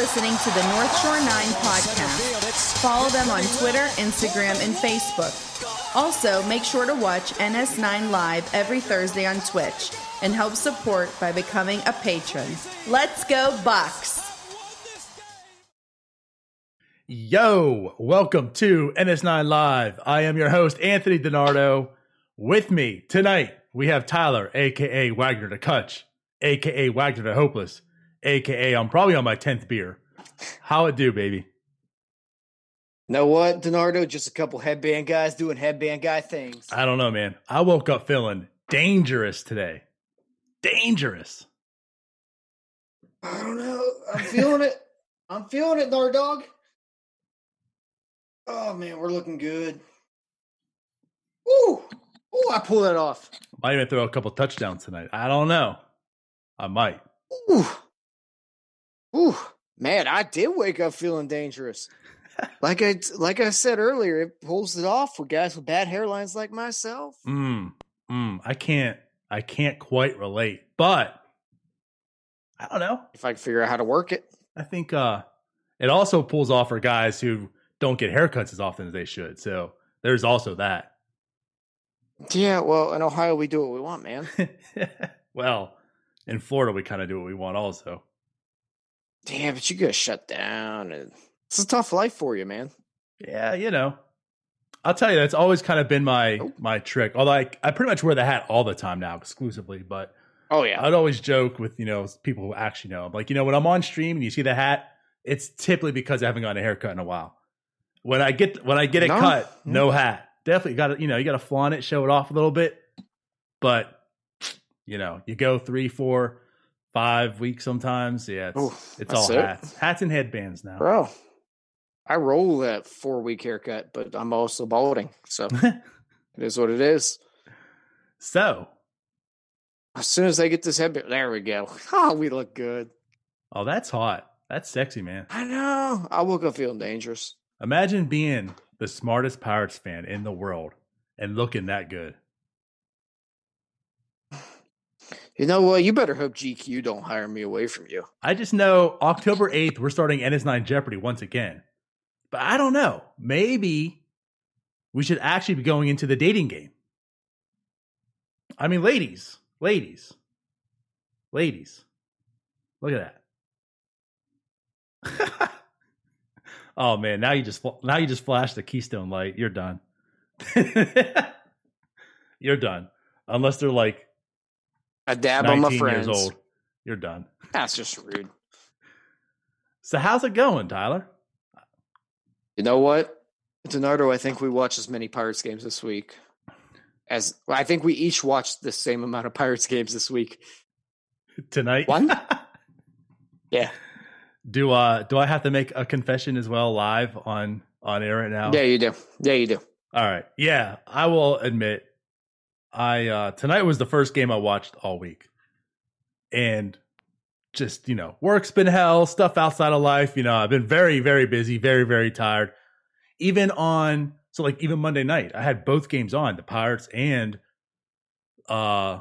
listening to the North Shore 9 podcast. Follow them on Twitter, Instagram, and Facebook. Also, make sure to watch NS9 Live every Thursday on Twitch and help support by becoming a patron. Let's go, Bucs! Yo, welcome to NS9 Live. I am your host, Anthony DiNardo. With me tonight, we have Tyler, aka Wagner the Kutch, aka Wagner the Hopeless, aka I'm probably on my 10th beer. How it do, baby? Know what, Donardo? Just a couple headband guys doing headband guy things. I don't know, man. I woke up feeling dangerous today. Dangerous. I don't know. I'm feeling it. I'm feeling it, Nardog. Oh man, we're looking good. Ooh, ooh, I pulled that off. Might even throw a couple touchdowns tonight. I don't know. I might. Ooh, ooh, man, I did wake up feeling dangerous. like I like I said earlier, it pulls it off for guys with bad hairlines like myself. Mm, mm, I can't. I can't quite relate, but I don't know. If I can figure out how to work it, I think uh, it also pulls off for guys who don't get haircuts as often as they should. So there's also that. yeah. Well, in Ohio, we do what we want, man. well, in Florida, we kind of do what we want, also. Damn, but you get shut down, and it's a tough life for you, man. Yeah, you know. I'll tell you, that's always kind of been my Nope. my trick. Although I, I pretty much wear the hat all the time now, exclusively. But Oh yeah, I'd always joke with you know people who actually know. I'm like, you know, when I'm on stream and you see the hat, it's typically because I haven't gotten a haircut in a while. When I get when I get it No. cut, hmm. no hat. Definitely got to you know you got to flaunt it, show it off a little bit. But you know, you go three, four, five weeks sometimes. Yeah, it's, Ooh, it's all it. hats, hats and headbands now. bro. I roll that four week haircut, but I'm also balding, so it is what it is. so, As soon as I get this headband, there we go. Oh, we look good. oh, that's hot. That's sexy, man. I know. I woke up feeling dangerous. Imagine being the smartest Pirates fan in the world and looking that good. You know what? You better hope GQ don't hire me away from you. I just know October 8th, we're starting NS9 Jeopardy once again. But I don't know. Maybe we should actually be going into the dating game. I mean, ladies, ladies, ladies, look at that. oh man, now you just now you just flashed the Keystone light. You're done. You're done. Unless they're like I dab on my friends. years old. You're done. That's just rude. So how's it going, Tyler? You know what? Donardo, I think we watched as many Pirates games this week as well, I think we each watched the same amount of Pirates games this week. Tonight? One? Yeah. do uh do I have to make a confession as well live on on air right now? Yeah, you do. Yeah, you do. All right. Yeah, I will admit I uh tonight was the first game I watched all week. And just, you know, work's been hell, stuff outside of life, you know, I've been very very busy, very very tired. Even on so like even Monday night, I had both games on, the Pirates and uh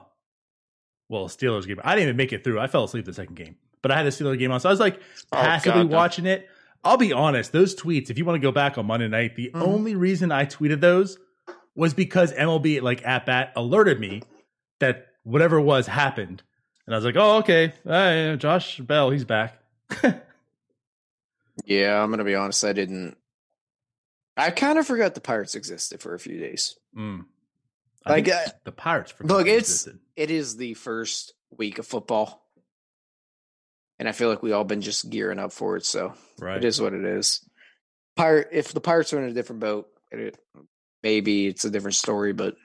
well, Steelers game. I didn't even make it through. I fell asleep the second game. But I had the Steelers game on. So I was like Oh, passively God, no. watching it. I'll be honest, those tweets, if you want to go back on Monday night, the Mhm. only reason I tweeted those was because MLB like at bat alerted me that whatever was happened. And I was like, oh, okay. Uh, Josh Bell, he's back. Yeah, I'm gonna be honest. I didn't. I kind of forgot the Pirates existed for a few days. Mm. I Like, think uh, the Pirates for look, it's- It is the first week of football, and I feel like we all been just gearing up for it. So right. it is what it is. Pirate. If the Pirates are in a different boat, it, maybe it's a different story, but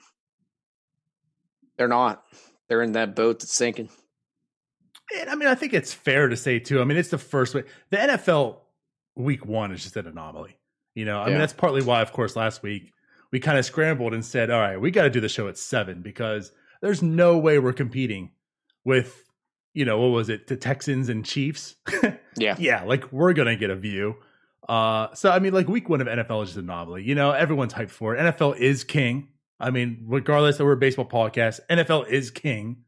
they're not. They're in that boat that's sinking. And I mean, I think it's fair to say too. I mean, it's the first week. The NFL week one is just an anomaly. You know, I mean, that's partly why, of course, last week we kind of scrambled and said, "All right, we got to do the show at seven because there's no way we're competing with, you know, what was it, the Texans and Chiefs? Yeah. yeah, like we're gonna get a view. Uh, so I mean, like week one of NFL is just an anomaly. You know, everyone's hyped for it. NFL is king. I mean, regardless that we're a baseball podcast, NFL is king.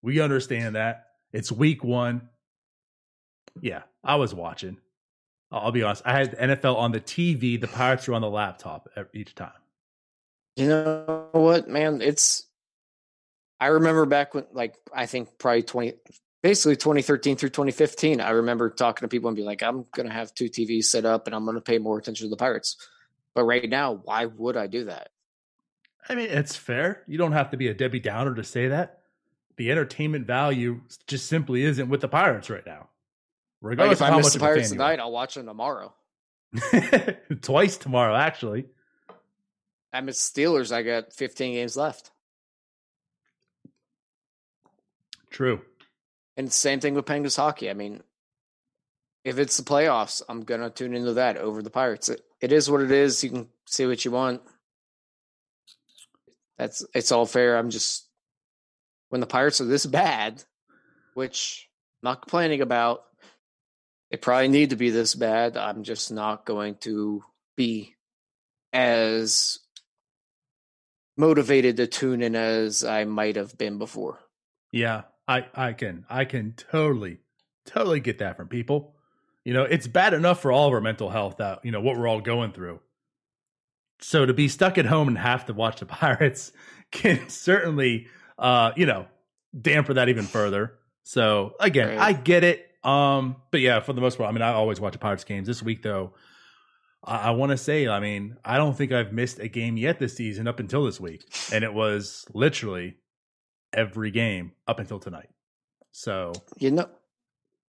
We understand that. It's week one. Yeah, I was watching. I'll be honest. I had NFL on the TV. The Pirates were on the laptop each time. You know what, man? It's. I remember back when, like, I think probably 20, basically 2013 through 2015. I remember talking to people and be like, I'm going to have two TVs set up and I'm going to pay more attention to the Pirates. But right now, why would I do that? I mean, it's fair. You don't have to be a Debbie Downer to say that. The entertainment value just simply isn't with the Pirates right now. Regardless like if I miss the Pirates tonight, I'll watch them tomorrow. Twice tomorrow, actually. I miss Steelers. I got 15 games left. True. And same thing with Penguins hockey. I mean, if it's the playoffs, I'm gonna tune into that over the Pirates. It, it is what it is. You can see what you want. That's it's all fair. I'm just when the Pirates are this bad, which I'm not complaining about. They probably need to be this bad. I'm just not going to be as motivated to tune in as I might have been before. Yeah, I I can I can totally totally get that from people. You know, it's bad enough for all of our mental health that, you know, what we're all going through. So to be stuck at home and have to watch the Pirates can certainly uh, you know, damper that even further. So again, right. I get it. Um, but yeah, for the most part, I mean, I always watch the Pirates games. This week though, I, I want to say, I mean, I don't think I've missed a game yet this season up until this week, and it was literally every game up until tonight. So you know,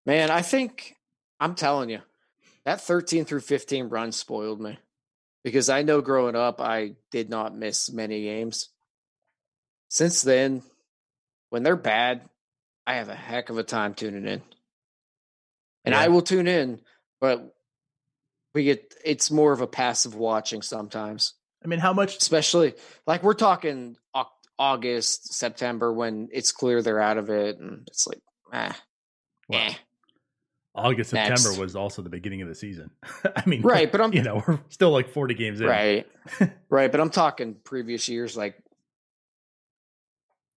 man, I think I'm telling you, that 13 through 15 run spoiled me because I know growing up I did not miss many games. Since then, when they're bad, I have a heck of a time tuning in. And yeah. I will tune in, but we get it's more of a passive watching sometimes. I mean, how much especially like we're talking August, September when it's clear they're out of it and it's like, ah, well, eh. August, Next. September was also the beginning of the season. I mean, right, but I'm you know we're still like forty games in, right, right. But I'm talking previous years, like,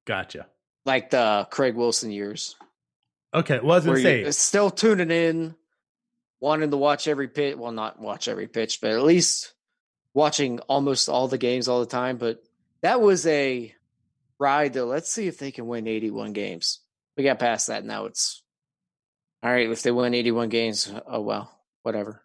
gotcha, like the Craig Wilson years. Okay, well, I was gonna say still tuning in, wanting to watch every pitch. Well, not watch every pitch, but at least watching almost all the games all the time. But that was a ride. To let's see if they can win 81 games. We got past that. Now it's all right, if they win 81 games, oh well, whatever.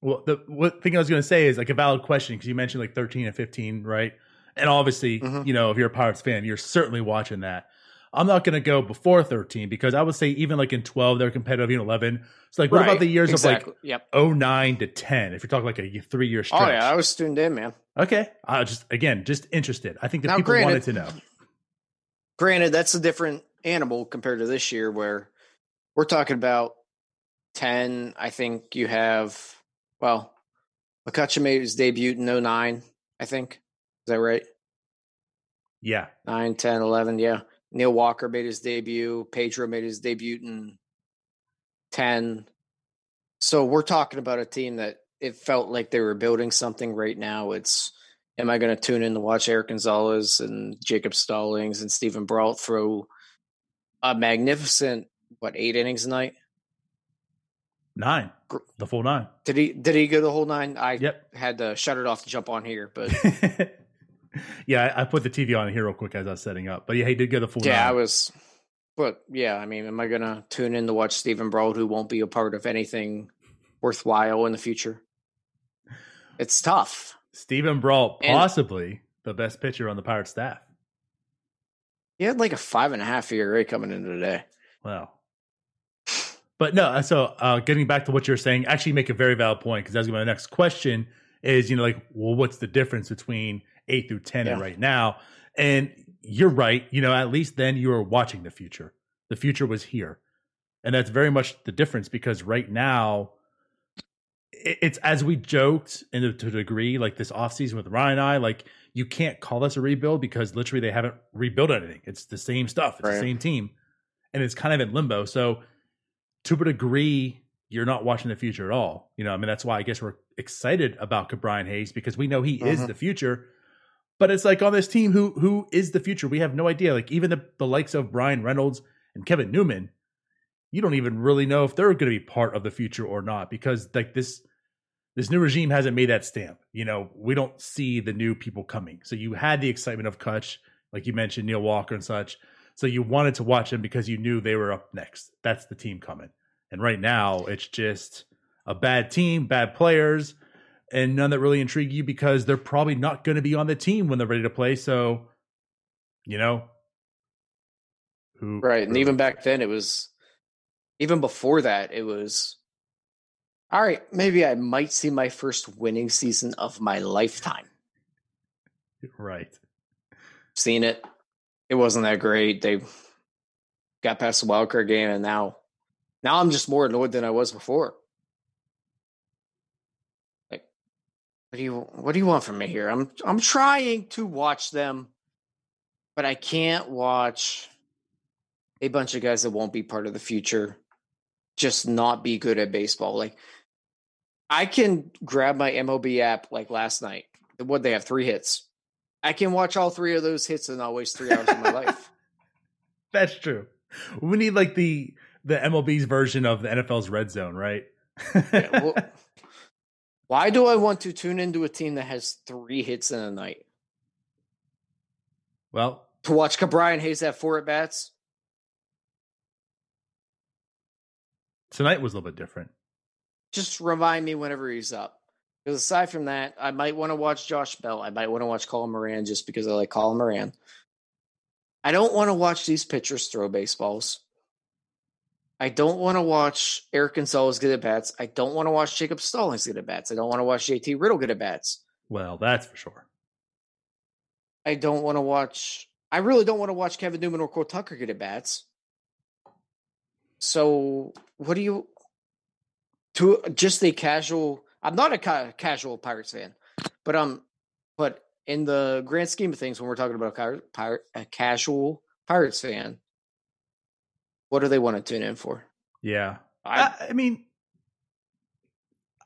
Well, the what thing I was going to say is like a valid question because you mentioned like 13 and 15, right? And obviously, mm-hmm. you know, if you're a Pirates fan, you're certainly watching that. I'm not going to go before 13 because I would say even like in 12 they're competitive, in 11. So like, what right. about the years exactly. of like yep. 09 to 10? If you're talking like a three year stretch. Oh yeah, I was tuned in, man. Okay, I just again just interested. I think that now, people granted, wanted to know. Granted, that's a different animal compared to this year where we're talking about 10. I think you have, well, McCutchen made his debut in 09, I think. Is that right? Yeah. 9, 10, 11. Yeah. Neil Walker made his debut. Pedro made his debut in 10. So we're talking about a team that it felt like they were building something right now. It's, am I going to tune in to watch Erik Gonzalez and Jacob Stallings and Steven Brault throw a magnificent what eight innings a night? Nine, the full nine. Did he? Did he go the whole nine? I yep. had to shut it off to jump on here, but yeah, I, put the TV on here real quick as I was setting up. But yeah, he did go the full. Yeah, nine. I was. But yeah, I mean, am I gonna tune in to watch Steven Brault, who won't be a part of anything worthwhile in the future? It's tough. Steven Brault, possibly and, the best pitcher on the Pirate staff. He had like a five and a half ERA coming into today. Wow. But no, uh, so uh, getting back to what you're saying, actually make a very valid point because that's my next question is, you know, like, well, what's the difference between eight through 10 yeah. and right now? And you're right. You know, at least then you were watching the future. The future was here. And that's very much the difference because right now, it's as we joked and to a degree, like this offseason with Ryan and I, like you can't call this a rebuild because literally they haven't rebuilt anything. It's the same stuff. It's right. the same team. And it's kind of in limbo. So to a degree, you're not watching the future at all. You know, I mean, that's why I guess we're excited about Ke'Bryan Hayes because we know he mm-hmm. is the future. But it's like on this team, who who is the future? We have no idea. Like even the, the likes of Bryan Reynolds and Kevin Newman, you don't even really know if they're going to be part of the future or not because like this this new regime hasn't made that stamp. You know, we don't see the new people coming. So you had the excitement of Kutch, like you mentioned, Neil Walker and such. So you wanted to watch them because you knew they were up next. That's the team coming. And right now, it's just a bad team, bad players, and none that really intrigue you because they're probably not going to be on the team when they're ready to play. So, you know, who right? And even back then, it was even before that, it was all right. Maybe I might see my first winning season of my lifetime. Right. Seen it. It wasn't that great. They got past the wild card game, and now, now I'm just more annoyed than I was before. Like what do you what do you want from me here? I'm I'm trying to watch them, but I can't watch a bunch of guys that won't be part of the future just not be good at baseball. Like I can grab my MLB app like last night. What they have three hits. I can watch all three of those hits and not waste three hours of my life. That's true. We need like the the MLB's version of the NFL's red zone, right? yeah, well, why do I want to tune into a team that has three hits in a night? Well, to watch Ke'Bryan Hayes have four at bats. Tonight was a little bit different. Just remind me whenever he's up. Because aside from that, I might want to watch Josh Bell. I might want to watch Colin Moran just because I like Colin Moran. I don't want to watch these pitchers throw baseballs. I don't want to watch Erik Gonzalez get at bats. I don't want to watch Jacob Stallings get at bats. I don't want to watch JT Riddle get at bats. Well, that's for sure. I don't want to watch. I really don't want to watch Kevin Newman or Cole Tucker get at bats. So, what do you? To just a casual. I'm not a ca- casual Pirates fan, but um, but in the grand scheme of things, when we're talking about a, pirate, a casual Pirates fan, what do they want to tune in for? Yeah, I, I mean,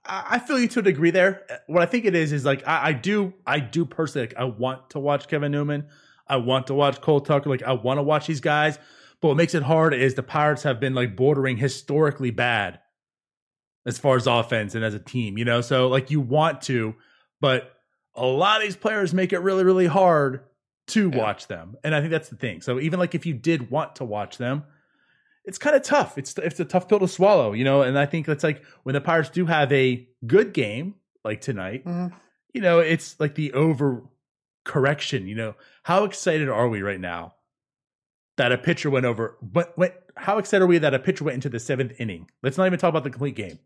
I feel you to a degree there. What I think it is is like I, I do, I do personally, like, I want to watch Kevin Newman. I want to watch Cole Tucker. Like I want to watch these guys. But what makes it hard is the Pirates have been like bordering historically bad as far as offense and as a team, you know? So like you want to, but a lot of these players make it really, really hard to yeah. watch them. And I think that's the thing. So even like if you did want to watch them, it's kind of tough. It's it's a tough pill to swallow, you know. And I think that's like when the Pirates do have a good game like tonight, mm-hmm. you know, it's like the over correction. You know, how excited are we right now that a pitcher went over? But what? How excited are we that a pitcher went into the seventh inning? Let's not even talk about the complete game.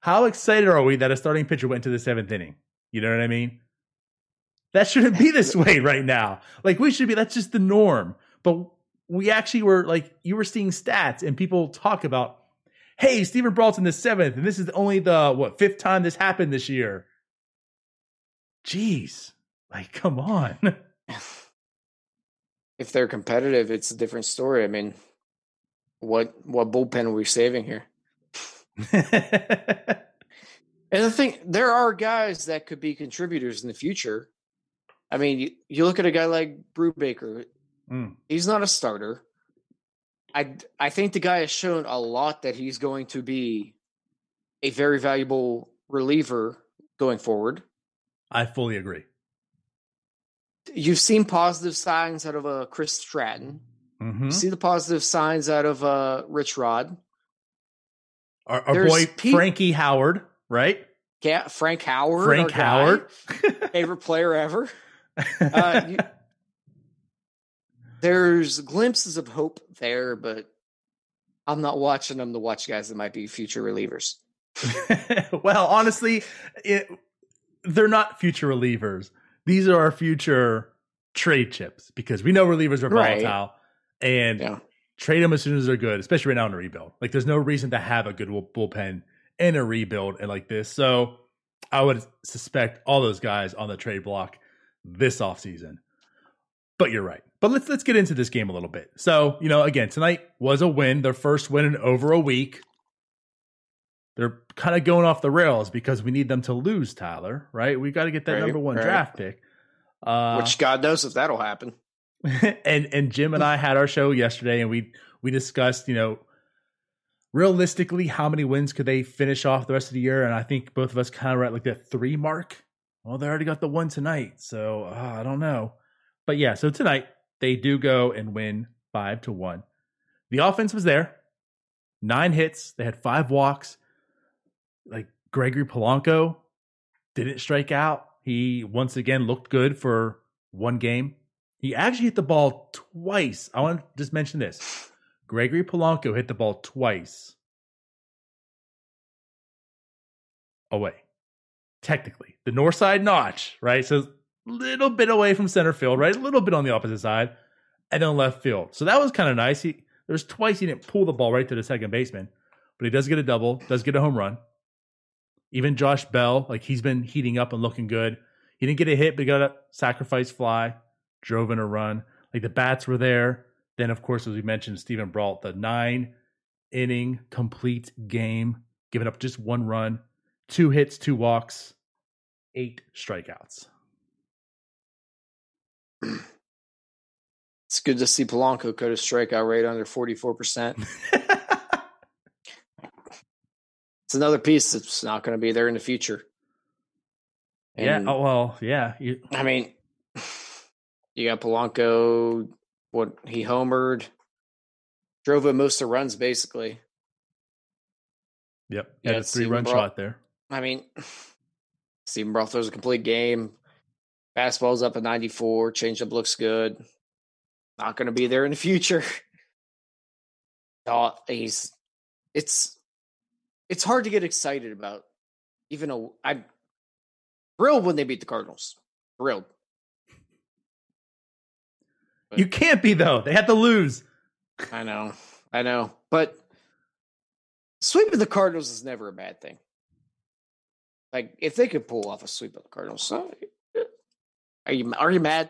How excited are we that a starting pitcher went into the seventh inning? You know what I mean? That shouldn't be this way right now. Like we should be. That's just the norm. But we actually were like you were seeing stats and people talk about hey Steven Brault's in the seventh and this is only the what fifth time this happened this year jeez like come on if they're competitive it's a different story i mean what what bullpen are we saving here and the thing there are guys that could be contributors in the future i mean you, you look at a guy like Brubaker Mm. He's not a starter. I I think the guy has shown a lot that he's going to be a very valuable reliever going forward. I fully agree. You've seen positive signs out of uh, Chris Stratton. Mm-hmm. You see the positive signs out of uh, Rich Rod. Our, our boy Frankie Howard, right? Yeah, Frank Howard. Frank Howard, favorite player ever. Uh, you, there's glimpses of hope there, but I'm not watching them to watch guys that might be future relievers. well, honestly, it, they're not future relievers. These are our future trade chips because we know relievers are volatile right. and yeah. trade them as soon as they're good, especially right now in a rebuild. Like, there's no reason to have a good bullpen in a rebuild and like this. So, I would suspect all those guys on the trade block this offseason. But you're right. But let's let's get into this game a little bit. So, you know, again, tonight was a win, their first win in over a week. They're kind of going off the rails because we need them to lose, Tyler, right? We got to get that right, number one right. draft pick. Uh, Which God knows if that'll happen. and and Jim and I had our show yesterday, and we we discussed, you know, realistically how many wins could they finish off the rest of the year, and I think both of us kind of were at like that three mark. Well, they already got the one tonight, so uh, I don't know, but yeah, so tonight they do go and win five to one. The offense was there, nine hits. They had five walks. Like Gregory Polanco didn't strike out. He once again looked good for one game. He actually hit the ball twice. I want to just mention this. Gregory Polanco hit the ball twice away. Technically, the north side notch, right? So a little bit away from center field, right? A little bit on the opposite side, and then left field. So that was kind of nice. He there's twice he didn't pull the ball right to the second baseman, but he does get a double, does get a home run. Even Josh Bell, like he's been heating up and looking good. He didn't get a hit, but he got a sacrifice fly, drove in a run. Like the bats were there. Then, of course, as we mentioned, Steven Brault, the nine inning complete game, giving up just one run, two hits, two walks, eight strikeouts. It's good to see Polanco cut his strikeout rate under 44%. it's another piece that's not going to be there in the future. yeah. Oh well. Yeah. You, I mean, you got Polanco, what he homered, drove in most of the runs basically. yep. Yeah, Had a three run Stephen shot there. I mean, Steven Brault throws a complete game. Fastball's up at 94. Changeup looks good. Not going to be there in the future. Oh, he's it's it's hard to get excited about. Even though I'm thrilled when they beat the Cardinals. Thrilled. You can't be though. They had to lose. I know. I know. But sweeping the Cardinals is never a bad thing. Like if they could pull off a sweep of the Cardinals, are you are you mad?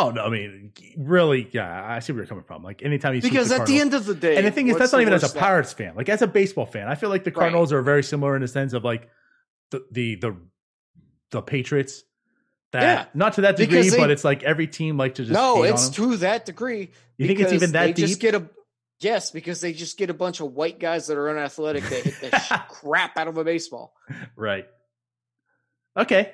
Oh no, I mean, really, yeah, I see where you're coming from. Like anytime you Because the at the end of the day, and the thing is, that's not even as a that- Pirates fan. Like as a baseball fan, I feel like the Right. Cardinals are very similar in the sense of like the the the, the Patriots. That Yeah. not to that degree, they- but it's like every team like to just no, it's on them. to that degree. You think it's because even that they Just get a yes, because they just get a bunch of white guys that are unathletic that hit the crap out of a baseball. right? Okay,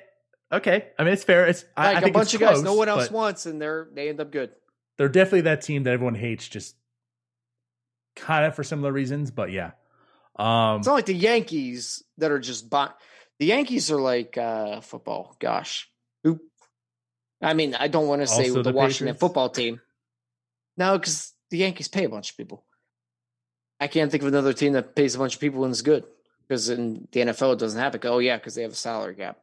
okay. I mean, it's fair. It's I- I, Like a think bunch it's of guys close, no one else wants, and they're they end up good. They're definitely that team that everyone hates, just kind of for similar reasons. But yeah, um, It's not like the Yankees that are just bon- the Yankees are like uh football. Gosh, who? I mean, I don't want to say the, the Washington Patriots? football team. No, because the Yankees pay a bunch of people. I can't think of another team that pays a bunch of people and is good. Because in the NFL, it doesn't happen. Oh yeah, because they have a salary cap.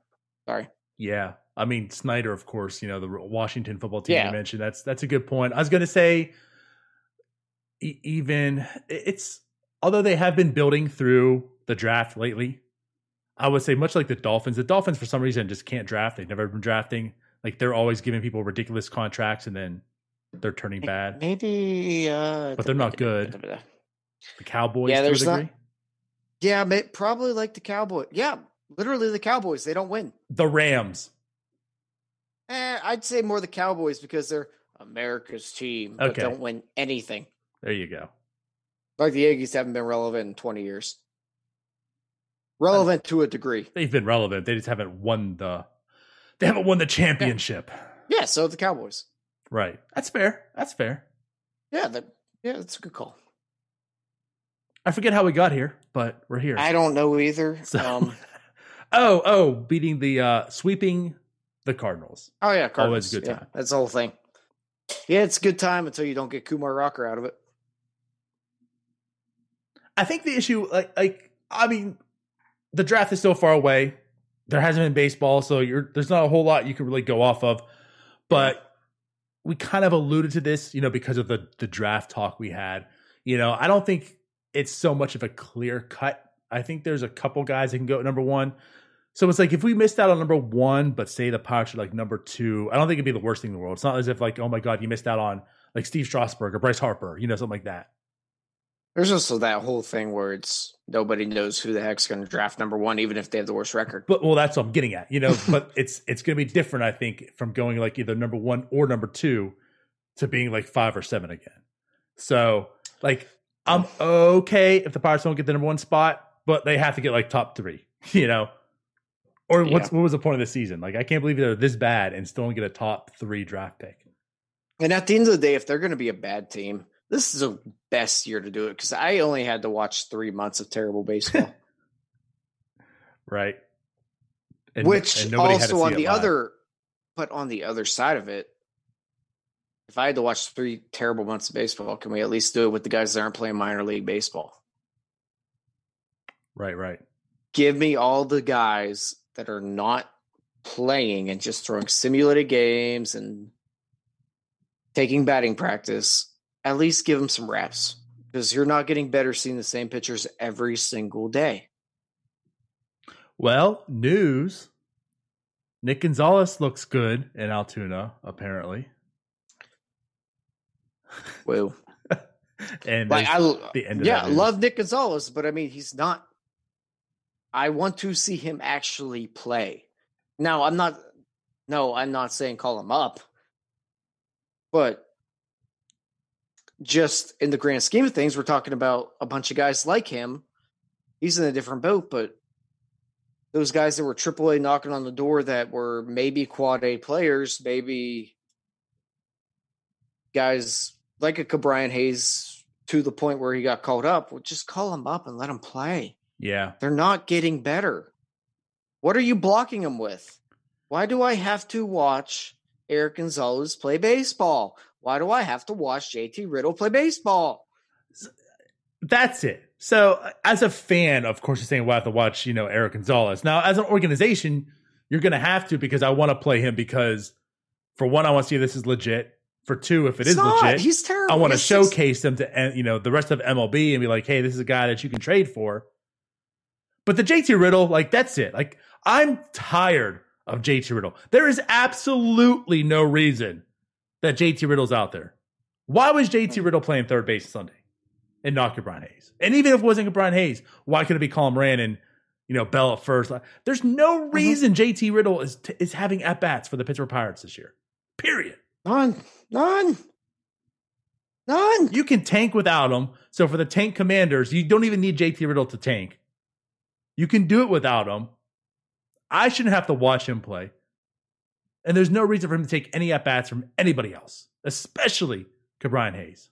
Sorry. Yeah, I mean Snyder, of course. You know the Washington football team Yeah. you mentioned. That's that's a good point. I was going to say, e- even it's although they have been building through the draft lately. I would say much like the Dolphins. The Dolphins, for some reason, just can't draft. They've never been drafting. Like they're always giving people ridiculous contracts, and then they're turning bad. Maybe, uh, But they're not good. The Cowboys, Yeah, there's not- Yeah, may, probably like the Cowboys. Yeah, literally the Cowboys. They don't win. the Rams. Eh, I'd say more the Cowboys because they're America's team, but Okay. don't win anything. There you go. Like the Yankees haven't been relevant in 20 years. Relevant to a degree. They've been relevant. They just haven't won the. They haven't won the championship. Yeah, so the Cowboys. Right. That's fair. That's fair. Yeah, that yeah, that's a good call. I forget how we got here, but we're here. I don't know either. So- Um, oh, oh, beating the uh sweeping the Cardinals. oh yeah, Cardinals. Always a good Yeah, time. that's the whole thing. Yeah, it's a good time until you don't get Kumar Rocker out of it. I think the issue like like I mean the draft is so far away. There hasn't been baseball, so you're there's not a whole lot you can really go off of. But we kind of alluded to this, you know, because of the the draft talk we had. You know, I don't think it's so much of a clear cut. I think there's a couple guys that can go number one. So it's like if we missed out on number one, but say the Pirates are like number two, I don't think it'd be the worst thing in the world. It's not as if like, oh my god, you missed out on like Steve Strasburg or Bryce Harper, you know, something like that. There's also that whole thing where it's nobody knows who the heck's going to draft number one, even if they have the worst record. But well, that's what I'm getting at, you know. but it's it's going to be different, I think, from going like either number one or number two to being like five or seven again. So like I'm okay if the Pirates don't get the number one spot, but they have to get like top three, you know. Or what's Yeah. what was the point of the season? Like I can't believe they're this bad and still don't get a top three draft pick. And at the end of the day, if they're going to be a bad team, this is the best year to do it because I only had to watch three months of terrible baseball. right? And- Which and nobody had to also on the live. other, but on the other side of it, if I had to watch three terrible months of baseball, can we at least do it with the guys that aren't playing minor league baseball? right, right. Give me all the guys that are not playing and just throwing simulated games and taking batting practice. At least give them some reps because you're not getting better seeing the same pitchers every single day. Well, news. Nick Gonzalez looks good in Altoona, apparently. Whoa. And Like I, the end yeah, news. love Nick Gonzalez, but I mean, he's not. I want to see him actually play. Now, I'm not. No, I'm not saying call him up, but just in the grand scheme of things, we're talking about a bunch of guys like him. He's in a different boat, but those guys that were AAA knocking on the door that were maybe quad A players, maybe guys like a Brian Hayes to the point where he got called up, well, just call him up and let him play. Yeah. They're not getting better. What are you blocking them with? Why do I have to watch Erik Gonzalez play baseball? Why do I have to watch JT Riddle play baseball? That's it. So, as a fan, of course, you're saying, well, I have to watch, you know, Erik Gonzalez. Now, as an organization, you're going to have to because I want to play him because, for one, I want to see if this is legit. For two, if it It's is not. legit, He's terrible. I want to He's six- showcase them to, uh, you know, the rest of MLB and be like, hey, this is a guy that you can trade for. But the JT Riddle, like, that's it. Like, I'm tired of JT Riddle. There is absolutely no reason that JT Riddle's out there. Why was JT hmm. Riddle playing third base Sunday and not Brian Hayes? And even if it wasn't Brian Hayes, why couldn't it be Colin Moran and you know Bell at first? There's no mm-hmm. reason JT Riddle is is having at bats for the Pittsburgh Pirates this year. Period. None. None. None. You can tank without him. So for the tank commanders, you don't even need JT Riddle to tank. You can do it without him. I shouldn't have to watch him play. And there's no reason for him to take any at bats from anybody else, especially Brian Hayes.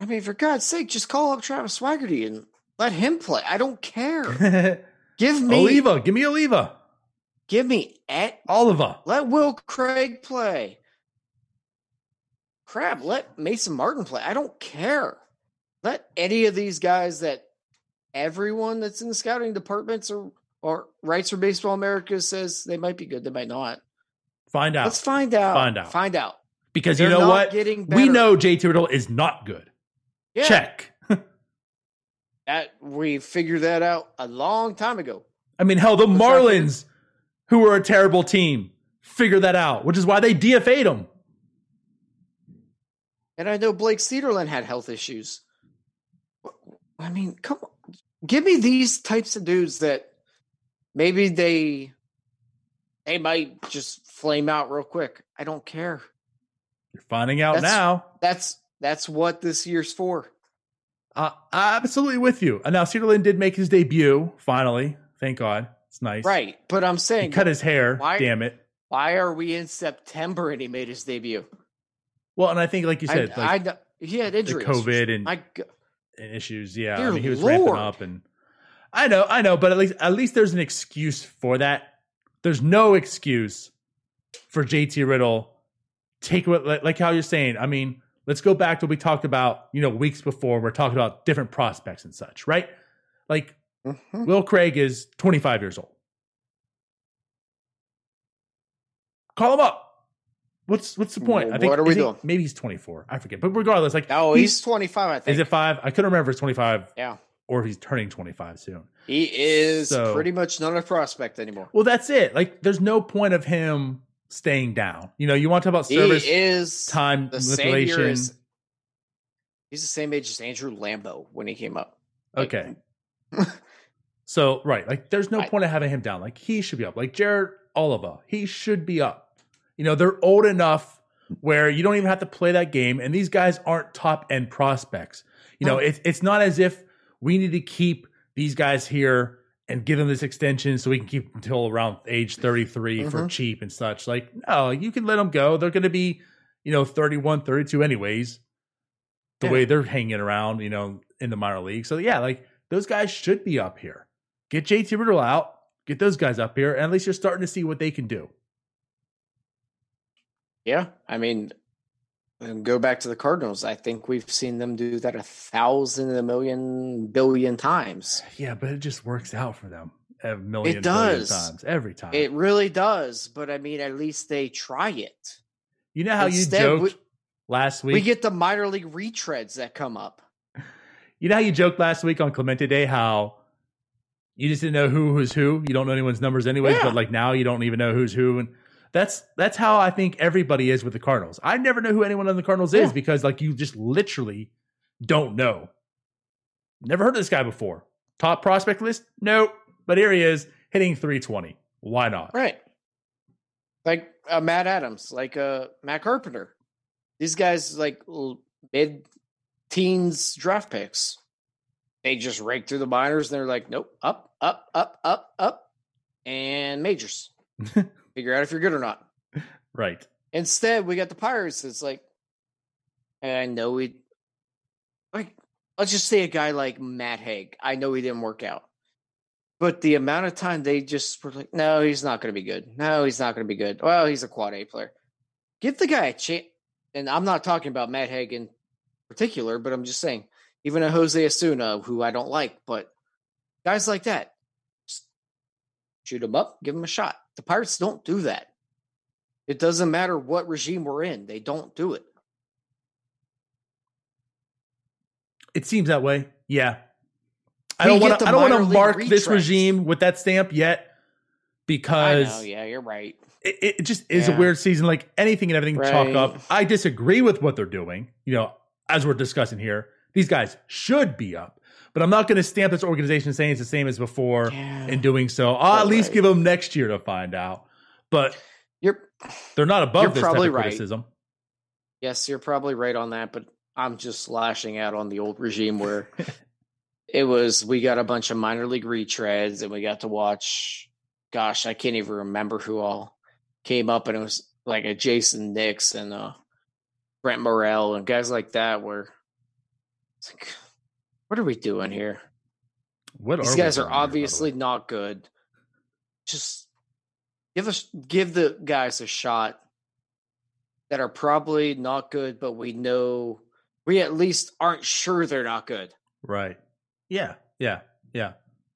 I mean, for God's sake, just call up Travis Swaggerty and let him play. I don't care. Give me, Oliva, give me Oliva. give me at Oliva. Let Will Craig play. Crap, let Mason Martin play. I don't care. Let any of these guys that everyone that's in the scouting departments or or writes for Baseball America says they might be good, they might not. Find out. Let's find out. Find out. Find out. because They're you know what? Getting We know JT Riddle is not good. Yeah, Check. That we figured that out a long time ago. I mean, hell, the Let's Marlins, who were a terrible team, figured that out, which is why they DFA'd him. And I know Blake Cederlind had health issues. I mean, come on. Give me these types of dudes that maybe they they might just flame out real quick. I don't care. You're finding out That's- now. That's that's what this year's for. Uh, absolutely with you. And now Cederlind did make his debut finally. Thank God. It's nice. Right. But I'm He saying cut his hair. Why- Damn it. why are we in September and he made his debut? Well, and I think, like you said, I, like I, he had the injuries. COVID and, My g- and issues. Yeah, I mean, he was ramping up, and I know, I know, but at least, at least there's an excuse for that. There's no excuse for JT Riddle. Take what, like, like how you're saying. I mean, let's go back to what we talked about, you know, weeks before. We're talking about different prospects and such, right? Like Mhm. Will Craig is 25 years old. Call him up. What's what's the point? I think What are we doing? Maybe he's 24. I forget. But regardless, like No, he's 25, I think. is it five? I couldn't remember if it's 25 yeah. or if he's turning 25 soon. He is So- pretty much not a prospect anymore. Well, that's it. Like, there's no point of him staying down. You know, you want to talk about service he is time the same manipulation. as He's the same age as Andrew Lambo when he came up. Like, Okay. So right, like there's no I- point of having him down. Like he should be up. Like Jared Oliva, he should be up. You know, they're old enough where you don't even have to play that game, and these guys aren't top end prospects. You know, No. it's it's not as if we need to keep these guys here and give them this extension so we can keep them until around age 33 for Mhm. cheap and such. Like, no, you can let them go. They're going to be, you know, 31, 32 anyways. The Yeah. way they're hanging around, you know, in the minor league. So yeah, like those guys should be up here. Get JT Riddle out, get those guys up here, and at least you're starting to see what they can do. Yeah, I mean, and go back to the Cardinals. I think we've seen them do that a thousand, a million, billion times. Yeah, but it just works out for them a million, It billion does. times every time. It really does. But I mean, at least they try it. you know how Instead, you joked we- last week? We get the minor league retreads that come up. you know how you joked last week on Clemente Day how you just didn't know who was who. You don't know anyone's numbers anyways, Yeah. but like now you don't even know who's who. And that's that's how I think everybody is with the Cardinals. I never know who anyone on the Cardinals is because like you just literally don't know. Never heard of this guy before. Top prospect list? Nope. But here he is hitting 320. Why not? Right. Like uh, Matt Adams, like uh, Matt Carpenter. These guys, like mid teens draft picks, they just rake through the minors and they're like, nope, up, up, up, up, up, and majors. Figure out if you're good or not. Right. Instead, we got the Pirates. It's like, and I know we, like, let's just say a guy like Matt Hague. I know he didn't work out, but the amount of time they just were like, no, he's not going to be good. No, he's not going to be good. Well, he's a quad A player. Give the guy a chance. And I'm not talking about Matt Hague in particular, but I'm just saying, even a Jose Osuna, who I don't like, but guys like that, shoot him up, give him a shot. The Pirates don't do that. It doesn't matter what regime we're in; they don't do it. It seems that way. Yeah. I don't want to. I don't want to mark this regime with that stamp yet, I because know. Yeah, you're right. it, it just is a weird season. Like anything and everything, chalk Right. up. I disagree with what they're doing. You know, as we're discussing here, these guys should be up, but I'm not going to stamp this organization saying it's the same as before. Yeah. In doing so, I'll at Right. least give them next year to find out. But You're they're not above this probably type of right. criticism. yes, you're probably right on that, but I'm just lashing out on the old regime where it was we got a bunch of minor league retreads and we got to watch. Gosh, I can't even remember who all came up, and it was like a Jayson Nix and uh, Brent Morel and guys like that. Where it's like, what are we doing here? What These we guys are doing here, by the way? obviously not good. Just give us give the guys a shot that are probably not good, but we know we at least aren't sure they're not good. Right. Yeah. Yeah. Yeah.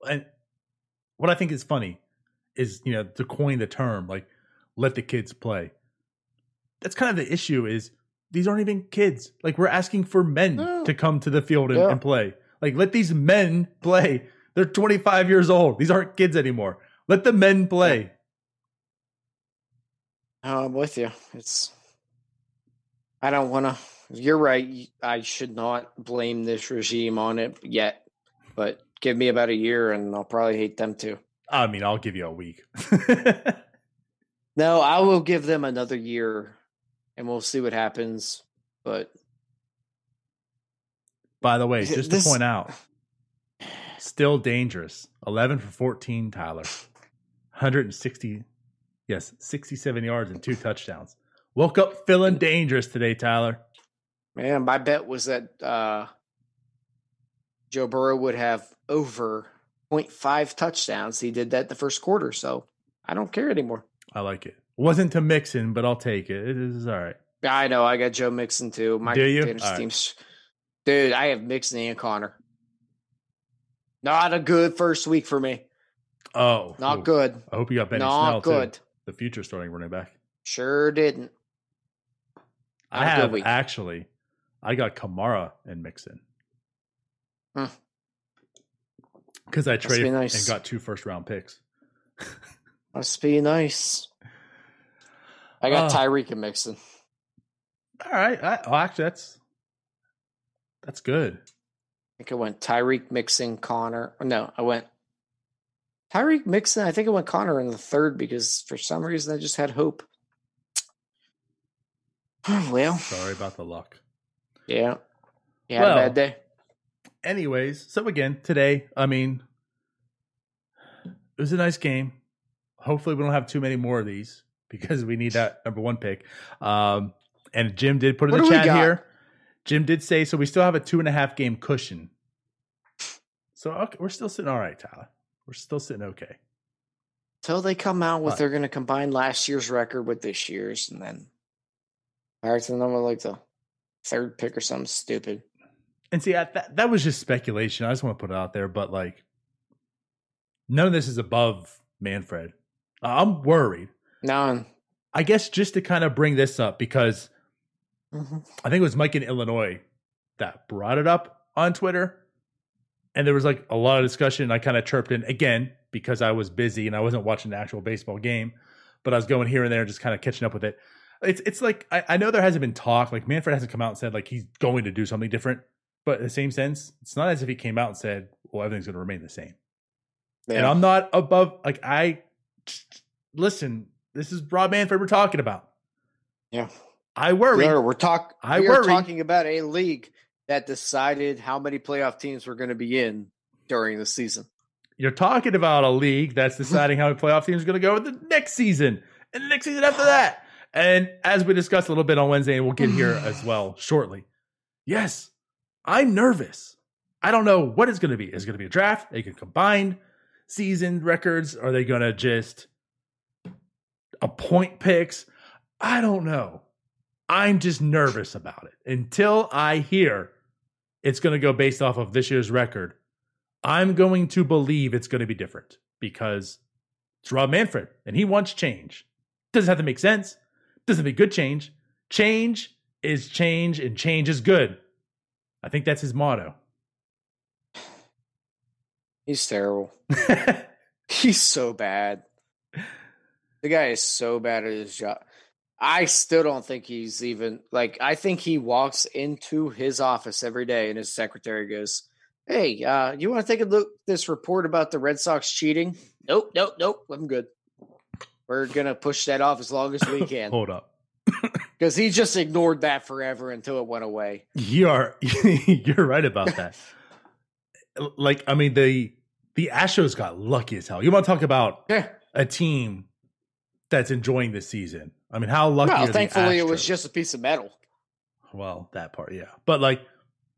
And what I think is funny is, you know, to coin the term, like, let the kids play. That's kind of the issue is these aren't even kids. Like, we're asking for men No. to come to the field and, Yeah. and play. Like, let these men play. They're 25 years old. These aren't kids anymore. Let the men play. Oh, I'm with you. It's I don't want to. You're right. I should not blame this regime on it yet, but give me about a year and I'll probably hate them too. I mean, I'll give you a week. No, I will give them another year and we'll see what happens. But By the way, just This- to point out, still dangerous. 11 for 14, Tyler. 160, yes, 67 yards and two touchdowns. Woke up feeling dangerous today, Tyler. Man, my bet was that uh, Joe Burrow would have over 0.5 touchdowns. He did that the first quarter, so I don't care anymore. I like it. Wasn't to Mixon, but I'll take it. It is all right. I know I got Joe Mixon too. My Do you? All right. Dude. I have Mixon and Conner. Not a good first week for me. Oh, Not ooh. good. I hope you got Benny Snell Not too. good. The future starting running back. Sure didn't. I Not good have actually. I got Kamara and Mixon Hmm. because I be traded nice. and got two first round picks. Must be nice. I got Oh. Tyreek and Mixon. All right. I, well, actually, that's That's good. I think I went Tyreek Mixon, Conner. No, I went Tyreek Mixon. I think I went Conner in the third because for some reason I just had hope. well, Sorry about the luck. yeah. You had Well, a bad day? Anyways, so again, today, I mean, it was a nice game. Hopefully, we don't have too many more of these because we need that number one pick. Um, and Jim did put in What the chat here. Jim did say so. We still have a two and a half game cushion. So okay, we're still sitting all right, Tyler. We're still sitting okay. Till they come out with What? they're going to combine last year's record with this year's, and then Pirates and them with like the third pick or something stupid. And see, I, that that was just speculation. I just want to put it out there, but like, none of this is above Manfred. I'm worried. No, I guess just to kind of bring this up because Mhm. I think it was Mike in Illinois that brought it up on Twitter. And there was like a lot of discussion. I kind of chirped in again because I was busy and I wasn't watching the actual baseball game, but I was going here and there and just kind of catching up with it. It's it's like I, I know there hasn't been talk, like Manfred hasn't come out and said like he's going to do something different, but in the same sense, it's not as if he came out and said, Well, everything's gonna remain the same. And I'm not above like I listen, this is Rob Manfred we're talking about. yeah. I worry. We're talk. I we are talking about a league that decided how many playoff teams were going to be in during the season. You're talking about a league that's mm-hmm. deciding how many playoff teams are going to go with the next season and the next season after that. And as we discussed a little bit on Wednesday, and we'll get here as well shortly. Yes, I'm nervous. I don't know what it's going to be. Is it going to be a draft? They can combine season records. Are they going to just appoint picks? I don't know. I'm just nervous about it until I hear it's going to go based off of this year's record. I'm going to believe it's going to be different because it's Rob Manfred and he wants change. Doesn't have to make sense. Doesn't be good change. Change is change and change is good. I think that's his motto. He's terrible. He's so bad. The guy is so bad at his job. I still don't think he's even like I think he walks into his office every day and his secretary goes, Hey, uh, you want to take a look at this report about the Red Sox cheating? Nope, nope, nope. I'm good. We're gonna push that off as long as we can. Hold up. Because he just ignored that forever until it went away. You are you're right about that. like I mean the the Astros got lucky as hell. You want to talk about Yeah. a team that's enjoying this season? I mean, how lucky? are Well, thankfully it was just a piece of metal. Well, that part, yeah. But like,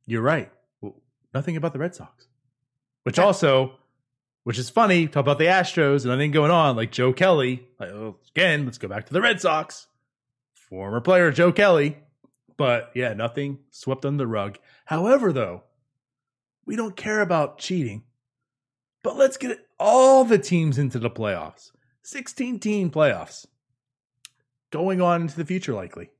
you're right. Nothing about the Red Sox, which Yeah. also, which is funny. Talk about the Astros and nothing going on. Like Joe Kelly. Like, oh, again, let's go back to the Red Sox. Former player Joe Kelly, but yeah, nothing swept under the rug. However, though, we don't care about cheating. But let's get all the teams into the playoffs. 16 team playoffs going on into the future, likely.